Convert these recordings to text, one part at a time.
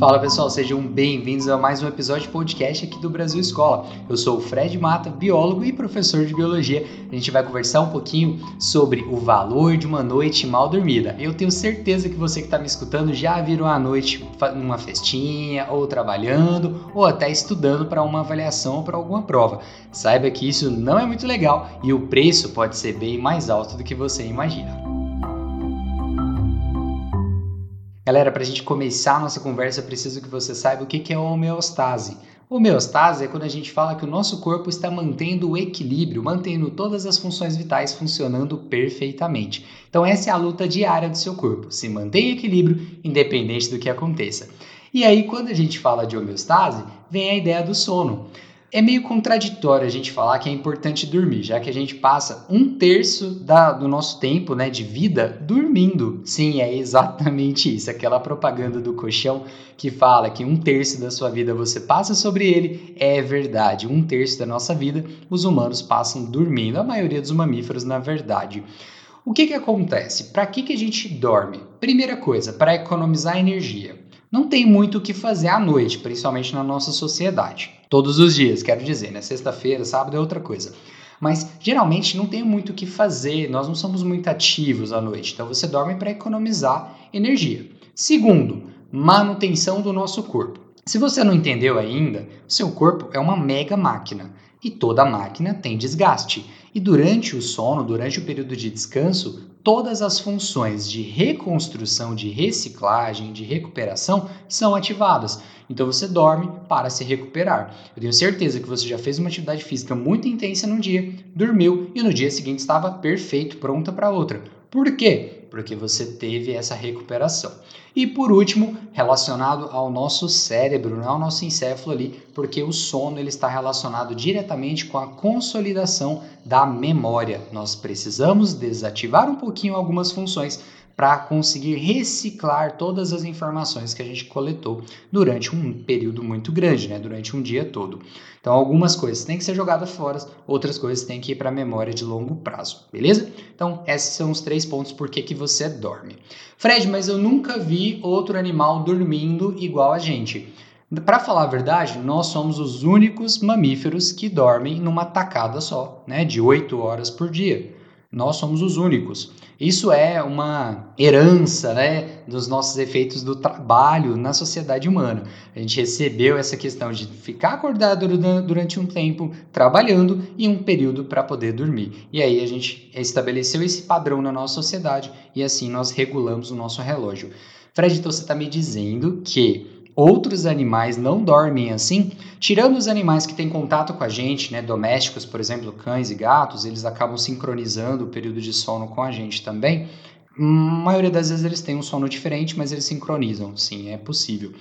Fala pessoal, sejam bem-vindos a mais um episódio de podcast aqui do Brasil Escola. Eu sou o Fred Mata, biólogo e professor de biologia. A gente vai conversar um pouquinho sobre o valor de uma noite mal dormida. Eu tenho certeza que você que está me escutando já virou a noite numa festinha, ou trabalhando, ou até estudando para uma avaliação ou para alguma prova. Saiba que isso não é muito legal e o preço pode ser bem mais alto do que você imagina. Galera, para a gente começar a nossa conversa, preciso que você saiba o que é homeostase. Homeostase é quando a gente fala que o nosso corpo está mantendo o equilíbrio, mantendo todas as funções vitais funcionando perfeitamente. Então, essa é a luta diária do seu corpo, se manter em equilíbrio, independente do que aconteça. E aí, quando a gente fala de homeostase, vem a ideia do sono. É meio contraditório a gente falar que é importante dormir, já que a gente passa um terço da, do nosso tempo né, de vida dormindo. Sim, é exatamente isso. Aquela propaganda do colchão que fala que um terço da sua vida você passa sobre ele é verdade. Um terço da nossa vida os humanos passam dormindo, a maioria dos mamíferos, na verdade. O que, que acontece? Para que, que a gente dorme? Primeira coisa, para economizar energia. Não tem muito o que fazer à noite, principalmente na nossa sociedade. Todos os dias, quero dizer, né? Sexta-feira, sábado é outra coisa. Mas geralmente não tem muito o que fazer, nós não somos muito ativos à noite, então você dorme para economizar energia. Segundo, manutenção do nosso corpo. Se você não entendeu ainda, seu corpo é uma mega máquina e toda máquina tem desgaste. E durante o sono, durante o período de descanso, todas as funções de reconstrução, de reciclagem, de recuperação são ativadas. Então você dorme para se recuperar. Eu tenho certeza que você já fez uma atividade física muito intensa no dia, dormiu e no dia seguinte estava perfeito, pronta para outra. Por quê? porque você teve essa recuperação. E por último, relacionado ao nosso cérebro, ao nosso encéfalo ali, porque o sono ele está relacionado diretamente com a consolidação da memória. Nós precisamos desativar um pouquinho algumas funções para conseguir reciclar todas as informações que a gente coletou durante um período muito grande, né? durante um dia todo. Então, algumas coisas têm que ser jogadas fora, outras coisas têm que ir para a memória de longo prazo, beleza? Então, esses são os três pontos por que você dorme. Fred, mas eu nunca vi outro animal dormindo igual a gente. Para falar a verdade, nós somos os únicos mamíferos que dormem numa tacada só, né, de 8 horas por dia. Nós somos os únicos. Isso é uma herança né, dos nossos efeitos do trabalho na sociedade humana. A gente recebeu essa questão de ficar acordado durante um tempo trabalhando e um período para poder dormir. E aí a gente estabeleceu esse padrão na nossa sociedade e assim nós regulamos o nosso relógio. Fred, então você está me dizendo que outros animais não dormem assim, tirando os animais que têm contato com a gente, né, domésticos, por exemplo, cães e gatos, eles acabam sincronizando o período de sono com a gente também. A maioria das vezes eles têm um sono diferente, mas eles sincronizam, sim, é possível.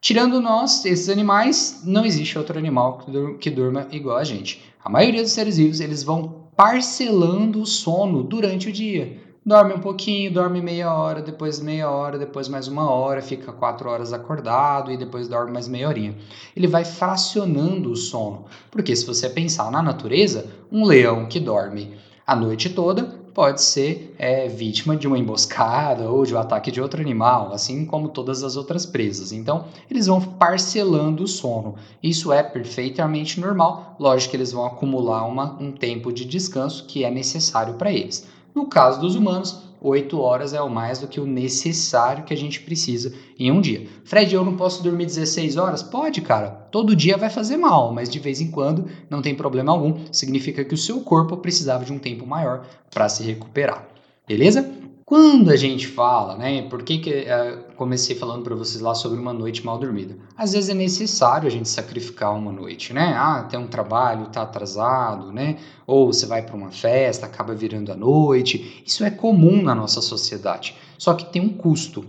Tirando nós, esses animais, não existe outro animal que durma igual a gente. A maioria dos seres vivos, eles vão parcelando o sono durante o dia dorme um pouquinho, dorme meia hora, depois meia hora, depois mais uma hora, fica quatro horas acordado e depois dorme mais meia horinha. Ele vai fracionando o sono, porque se você pensar na natureza, um leão que dorme a noite toda pode ser é, vítima de uma emboscada ou de um ataque de outro animal, assim como todas as outras presas. Então, eles vão parcelando o sono. Isso é perfeitamente normal. Lógico que eles vão acumular uma, um tempo de descanso que é necessário para eles. No caso dos humanos, 8 horas é o mais do que o necessário que a gente precisa em um dia. Fred, eu não posso dormir 16 horas? Pode, cara. Todo dia vai fazer mal, mas de vez em quando não tem problema algum. Significa que o seu corpo precisava de um tempo maior para se recuperar. Beleza? Quando a gente fala, né? Por que, que uh, comecei falando para vocês lá sobre uma noite mal dormida? Às vezes é necessário a gente sacrificar uma noite, né? Ah, tem um trabalho, tá atrasado, né? Ou você vai para uma festa, acaba virando a noite. Isso é comum na nossa sociedade. Só que tem um custo.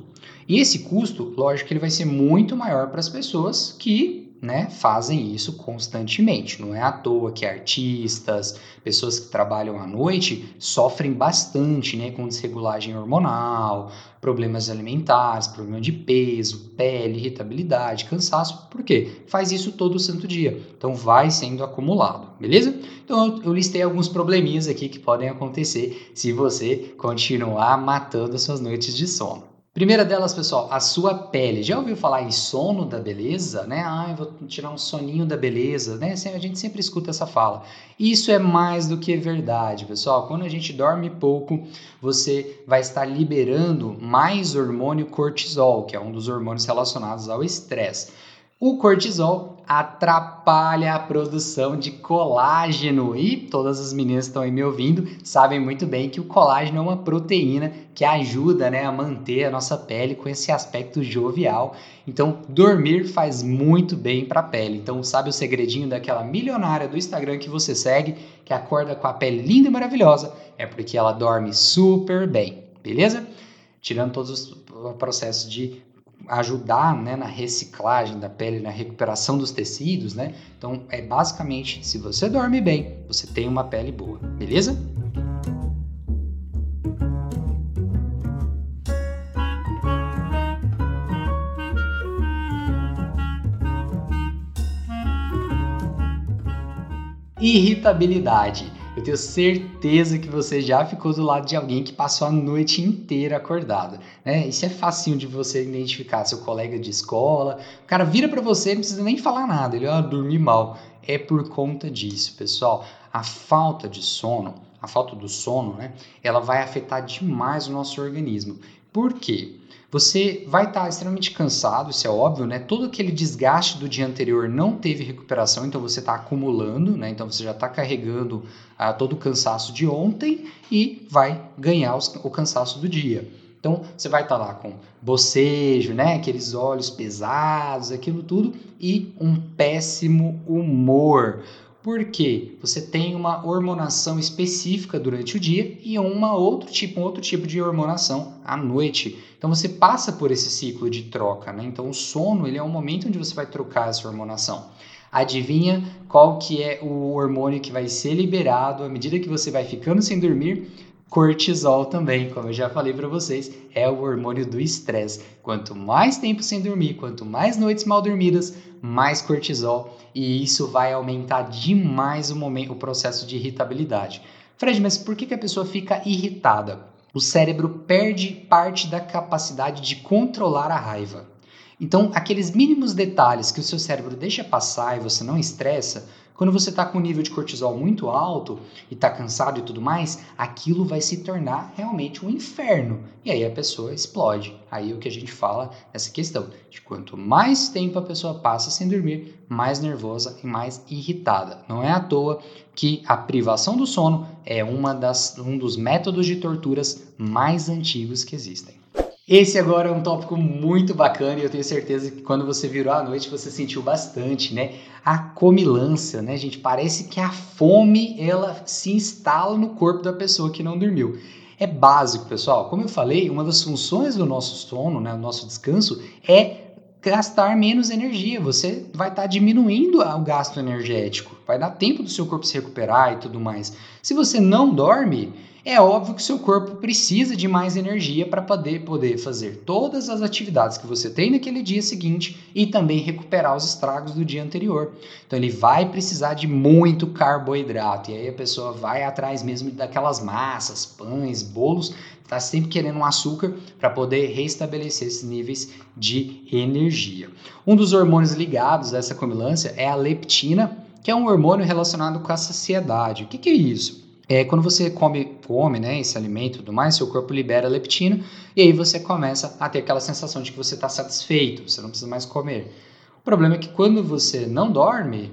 E esse custo, lógico que ele vai ser muito maior para as pessoas que né, fazem isso constantemente. Não é à toa que artistas, pessoas que trabalham à noite sofrem bastante né, com desregulagem hormonal, problemas alimentares, problema de peso, pele, irritabilidade, cansaço. Por quê? Faz isso todo santo dia. Então vai sendo acumulado, beleza? Então eu listei alguns probleminhas aqui que podem acontecer se você continuar matando as suas noites de sono. Primeira delas, pessoal, a sua pele. Já ouviu falar em sono da beleza, né? Ah, eu vou tirar um soninho da beleza, né? A gente sempre escuta essa fala. Isso é mais do que verdade, pessoal. Quando a gente dorme pouco, você vai estar liberando mais hormônio cortisol, que é um dos hormônios relacionados ao estresse. O cortisol atrapalha a produção de colágeno e todas as meninas que estão aí me ouvindo sabem muito bem que o colágeno é uma proteína que ajuda né, a manter a nossa pele com esse aspecto jovial. Então, dormir faz muito bem para a pele. Então, sabe o segredinho daquela milionária do Instagram que você segue, que acorda com a pele linda e maravilhosa? É porque ela dorme super bem, beleza? Tirando todos os processos de ajudar né, na reciclagem da pele, na recuperação dos tecidos, né? Então, é basicamente, se você dorme bem, você tem uma pele boa, beleza? Irritabilidade. Tenho certeza que você já ficou do lado de alguém que passou a noite inteira acordado. Né? Isso é facinho de você identificar seu colega de escola. O cara vira para você, não precisa nem falar nada. Ele, ah, dormi mal. É por conta disso, pessoal. A falta de sono, a falta do sono, né? Ela vai afetar demais o nosso organismo. Por quê? Você vai estar tá extremamente cansado, isso é óbvio, né? Todo aquele desgaste do dia anterior não teve recuperação, então você está acumulando, né? Então você já está carregando ah, todo o cansaço de ontem e vai ganhar os, o cansaço do dia. Então você vai estar tá lá com bocejo, né? Aqueles olhos pesados, aquilo tudo e um péssimo humor porque você tem uma hormonação específica durante o dia e uma outro tipo, um outro tipo de hormonação à noite. Então você passa por esse ciclo de troca, né? Então o sono ele é um momento onde você vai trocar essa hormonação. Adivinha qual que é o hormônio que vai ser liberado à medida que você vai ficando sem dormir? Cortisol também, como eu já falei para vocês, é o hormônio do estresse. Quanto mais tempo sem dormir, quanto mais noites mal dormidas, mais cortisol e isso vai aumentar demais o, momento, o processo de irritabilidade. Fred, mas por que, que a pessoa fica irritada? O cérebro perde parte da capacidade de controlar a raiva. Então, aqueles mínimos detalhes que o seu cérebro deixa passar e você não estressa, quando você está com um nível de cortisol muito alto e está cansado e tudo mais, aquilo vai se tornar realmente um inferno. E aí a pessoa explode. Aí é o que a gente fala nessa questão de quanto mais tempo a pessoa passa sem dormir, mais nervosa e mais irritada. Não é à toa que a privação do sono é uma das, um dos métodos de torturas mais antigos que existem. Esse agora é um tópico muito bacana e eu tenho certeza que quando você virou à noite você sentiu bastante, né? A comilança, né, gente? Parece que a fome ela se instala no corpo da pessoa que não dormiu. É básico, pessoal. Como eu falei, uma das funções do nosso sono, né, do nosso descanso, é gastar menos energia. Você vai estar tá diminuindo o gasto energético. Vai dar tempo do seu corpo se recuperar e tudo mais. Se você não dorme, é óbvio que seu corpo precisa de mais energia para poder, poder fazer todas as atividades que você tem naquele dia seguinte e também recuperar os estragos do dia anterior. Então ele vai precisar de muito carboidrato e aí a pessoa vai atrás mesmo daquelas massas, pães, bolos, está sempre querendo um açúcar para poder restabelecer esses níveis de energia. Um dos hormônios ligados a essa comilância é a leptina, que é um hormônio relacionado com a saciedade. O que, que é isso? É, quando você come, come né, esse alimento e tudo mais, seu corpo libera leptina e aí você começa a ter aquela sensação de que você está satisfeito, você não precisa mais comer. O problema é que quando você não dorme,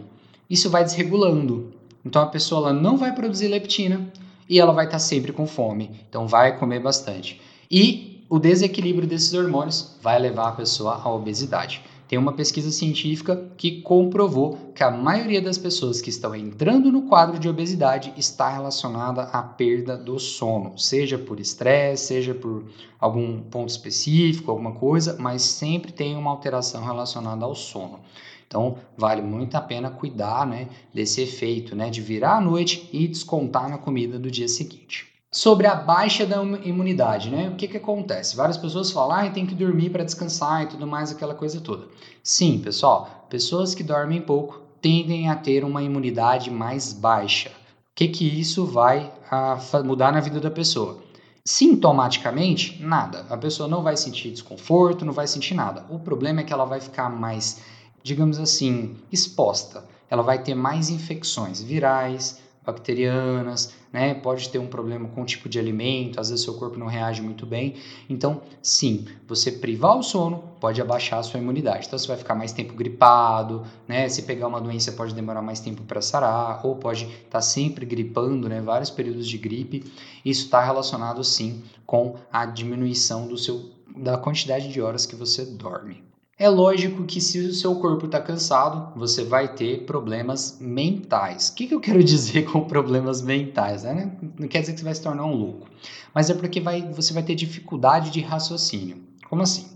isso vai desregulando. Então a pessoa ela não vai produzir leptina e ela vai estar tá sempre com fome. Então vai comer bastante. E o desequilíbrio desses hormônios vai levar a pessoa à obesidade. Tem uma pesquisa científica que comprovou que a maioria das pessoas que estão entrando no quadro de obesidade está relacionada à perda do sono, seja por estresse, seja por algum ponto específico, alguma coisa, mas sempre tem uma alteração relacionada ao sono. Então, vale muito a pena cuidar né, desse efeito, né, de virar à noite e descontar na comida do dia seguinte sobre a baixa da imunidade, né? O que que acontece? Várias pessoas falam, ah, tem que dormir para descansar e tudo mais, aquela coisa toda. Sim, pessoal, pessoas que dormem pouco tendem a ter uma imunidade mais baixa. O que que isso vai a, mudar na vida da pessoa? Sintomaticamente, nada. A pessoa não vai sentir desconforto, não vai sentir nada. O problema é que ela vai ficar mais, digamos assim, exposta. Ela vai ter mais infecções virais, bacterianas, né? Pode ter um problema com o tipo de alimento, às vezes seu corpo não reage muito bem. Então, sim, você privar o sono pode abaixar a sua imunidade. Então, você vai ficar mais tempo gripado, né? Se pegar uma doença, pode demorar mais tempo para sarar, ou pode estar tá sempre gripando, né? Vários períodos de gripe. Isso está relacionado, sim, com a diminuição do seu, da quantidade de horas que você dorme. É lógico que se o seu corpo está cansado, você vai ter problemas mentais. O que, que eu quero dizer com problemas mentais? Né? Não quer dizer que você vai se tornar um louco, mas é porque vai, você vai ter dificuldade de raciocínio. Como assim?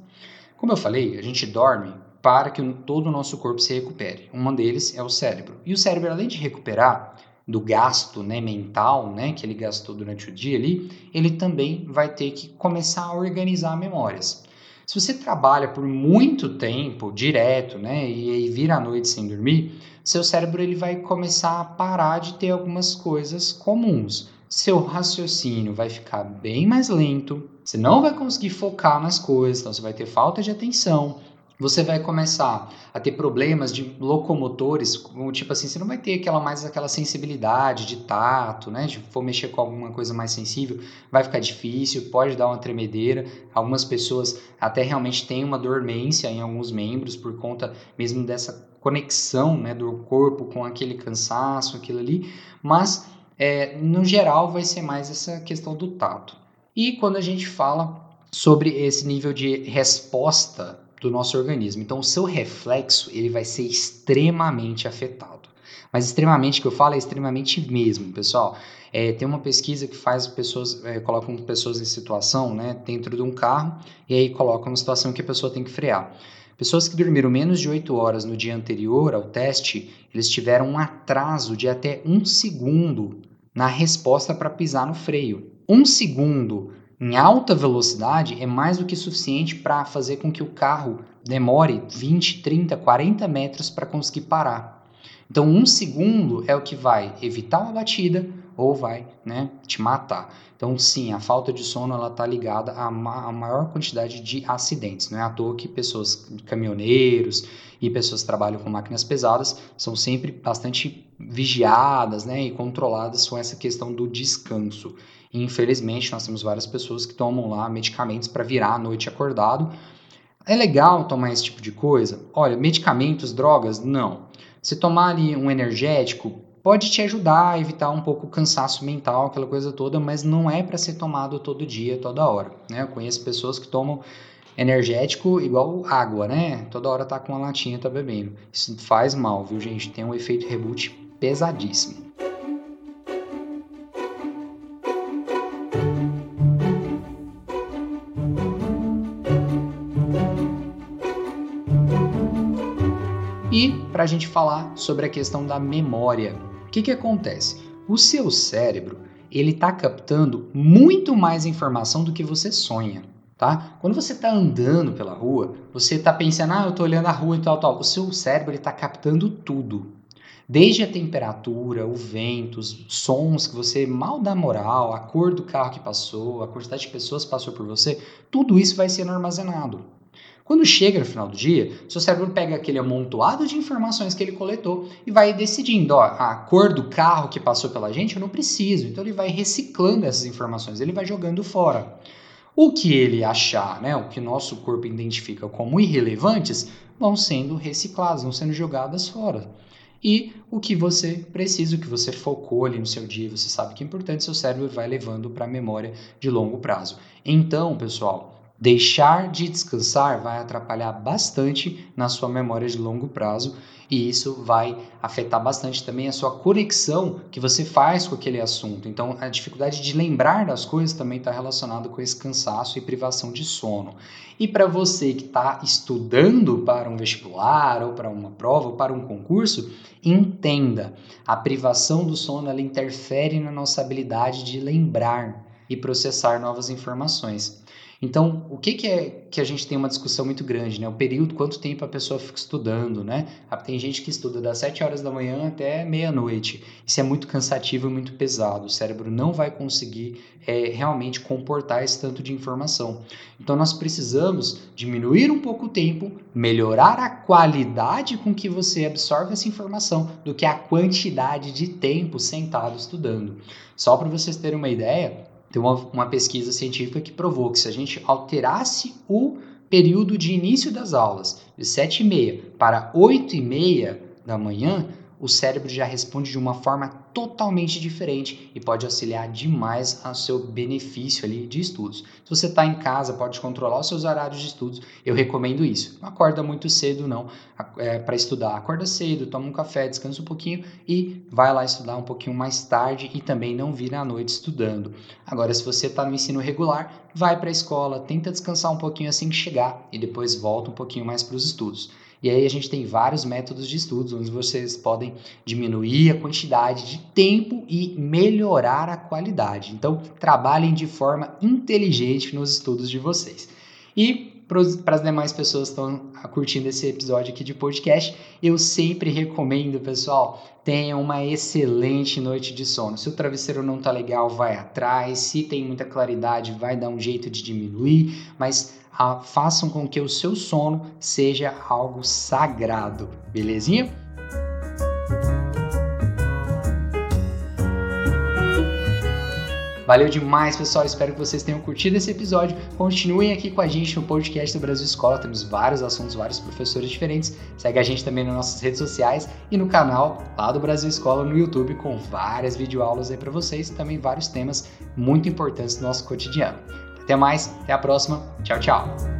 Como eu falei, a gente dorme para que todo o nosso corpo se recupere. Um deles é o cérebro. E o cérebro, além de recuperar do gasto né, mental né, que ele gastou durante o dia ali, ele também vai ter que começar a organizar memórias. Se você trabalha por muito tempo, direto, né, e, e vira a noite sem dormir, seu cérebro ele vai começar a parar de ter algumas coisas comuns. Seu raciocínio vai ficar bem mais lento, você não vai conseguir focar nas coisas, então você vai ter falta de atenção, você vai começar a ter problemas de locomotores, como tipo assim, você não vai ter aquela mais aquela sensibilidade de tato, né? Se for mexer com alguma coisa mais sensível, vai ficar difícil, pode dar uma tremedeira. Algumas pessoas até realmente têm uma dormência em alguns membros por conta mesmo dessa conexão, né, do corpo com aquele cansaço, aquilo ali. Mas é, no geral vai ser mais essa questão do tato. E quando a gente fala sobre esse nível de resposta do nosso organismo. Então, o seu reflexo ele vai ser extremamente afetado. Mas extremamente que eu falo é extremamente mesmo, pessoal. É, tem uma pesquisa que faz pessoas, é, colocam pessoas em situação, né, dentro de um carro, e aí colocam uma situação que a pessoa tem que frear. Pessoas que dormiram menos de 8 horas no dia anterior ao teste, eles tiveram um atraso de até um segundo na resposta para pisar no freio. Um segundo em alta velocidade é mais do que suficiente para fazer com que o carro demore 20, 30, 40 metros para conseguir parar. Então, um segundo é o que vai evitar uma batida ou vai né, te matar. Então, sim, a falta de sono ela está ligada à, ma maior quantidade de acidentes. Não é à toa que pessoas, caminhoneiros e pessoas que trabalham com máquinas pesadas são sempre bastante vigiadas né, e controladas com essa questão do descanso. E, infelizmente, nós temos várias pessoas que tomam lá medicamentos para virar a noite acordado. É legal tomar esse tipo de coisa? Olha, medicamentos, drogas, não. Se tomar ali um energético, pode te ajudar a evitar um pouco o cansaço mental, aquela coisa toda, mas não é para ser tomado todo dia, toda hora. Né? Eu conheço pessoas que tomam energético igual água, né? Toda hora tá com uma latinha, tá bebendo. Isso faz mal, viu, gente? Tem um efeito reboot pesadíssimo. E para a gente falar sobre a questão da memória, que, que acontece? O seu cérebro ele está captando muito mais informação do que você sonha. Tá? Quando você está andando pela rua, você está pensando, ah, eu estou olhando a rua e tal, tal. O seu cérebro está captando tudo. Desde a temperatura, o vento, os sons que você mal dá moral, a cor do carro que passou, a quantidade de pessoas que passou por você, tudo isso vai sendo armazenado. Quando chega no final do dia, seu cérebro pega aquele amontoado de informações que ele coletou e vai decidindo, ó, a cor do carro que passou pela gente eu não preciso. Então ele vai reciclando essas informações, ele vai jogando fora. O que ele achar, né, o que nosso corpo identifica como irrelevantes, vão sendo reciclados, vão sendo jogadas fora. E o que você precisa, o que você focou ali no seu dia, você sabe que é importante, seu cérebro vai levando para a memória de longo prazo. Então, pessoal, Deixar de descansar vai atrapalhar bastante na sua memória de longo prazo e isso vai afetar bastante também a sua conexão que você faz com aquele assunto. Então, a dificuldade de lembrar das coisas também está relacionada com esse cansaço e privação de sono. E para você que está estudando para um vestibular ou para uma prova ou para um concurso, entenda: a privação do sono ela interfere na nossa habilidade de lembrar e processar novas informações. Então, o que, que é que a gente tem uma discussão muito grande, né? O período, quanto tempo a pessoa fica estudando, né? Ah, tem gente que estuda das 7 horas da manhã até meia-noite. Isso é muito cansativo e muito pesado. O cérebro não vai conseguir é, realmente comportar esse tanto de informação. Então, nós precisamos diminuir um pouco o tempo, melhorar a qualidade com que você absorve essa informação do que a quantidade de tempo sentado estudando. Só para vocês terem uma ideia, tem uma, uma pesquisa científica que provou que se a gente alterasse o período de início das aulas de 7h30 para 8h30 da manhã, o cérebro já responde de uma forma totalmente diferente e pode auxiliar demais ao seu benefício ali de estudos. Se você está em casa, pode controlar os seus horários de estudos, eu recomendo isso. Não acorda muito cedo não é, para estudar, acorda cedo, toma um café, descansa um pouquinho e vai lá estudar um pouquinho mais tarde e também não vira à noite estudando. Agora, se você está no ensino regular, vai para a escola, tenta descansar um pouquinho assim que chegar e depois volta um pouquinho mais para os estudos. E aí a gente tem vários métodos de estudos onde vocês podem diminuir a quantidade de tempo e melhorar a qualidade. Então, trabalhem de forma inteligente nos estudos de vocês. E para as demais pessoas que estão curtindo esse episódio aqui de podcast, eu sempre recomendo, pessoal, tenha uma excelente noite de sono. Se o travesseiro não tá legal, vai atrás. Se tem muita claridade, vai dar um jeito de diminuir, mas ah, façam com que o seu sono seja algo sagrado, belezinha? Valeu demais, pessoal. Espero que vocês tenham curtido esse episódio. Continuem aqui com a gente no podcast do Brasil Escola. Temos vários assuntos, vários professores diferentes. Segue a gente também nas nossas redes sociais e no canal lá do Brasil Escola no YouTube com várias videoaulas aí para vocês e também vários temas muito importantes do nosso cotidiano. Até mais, até a próxima. Tchau, tchau.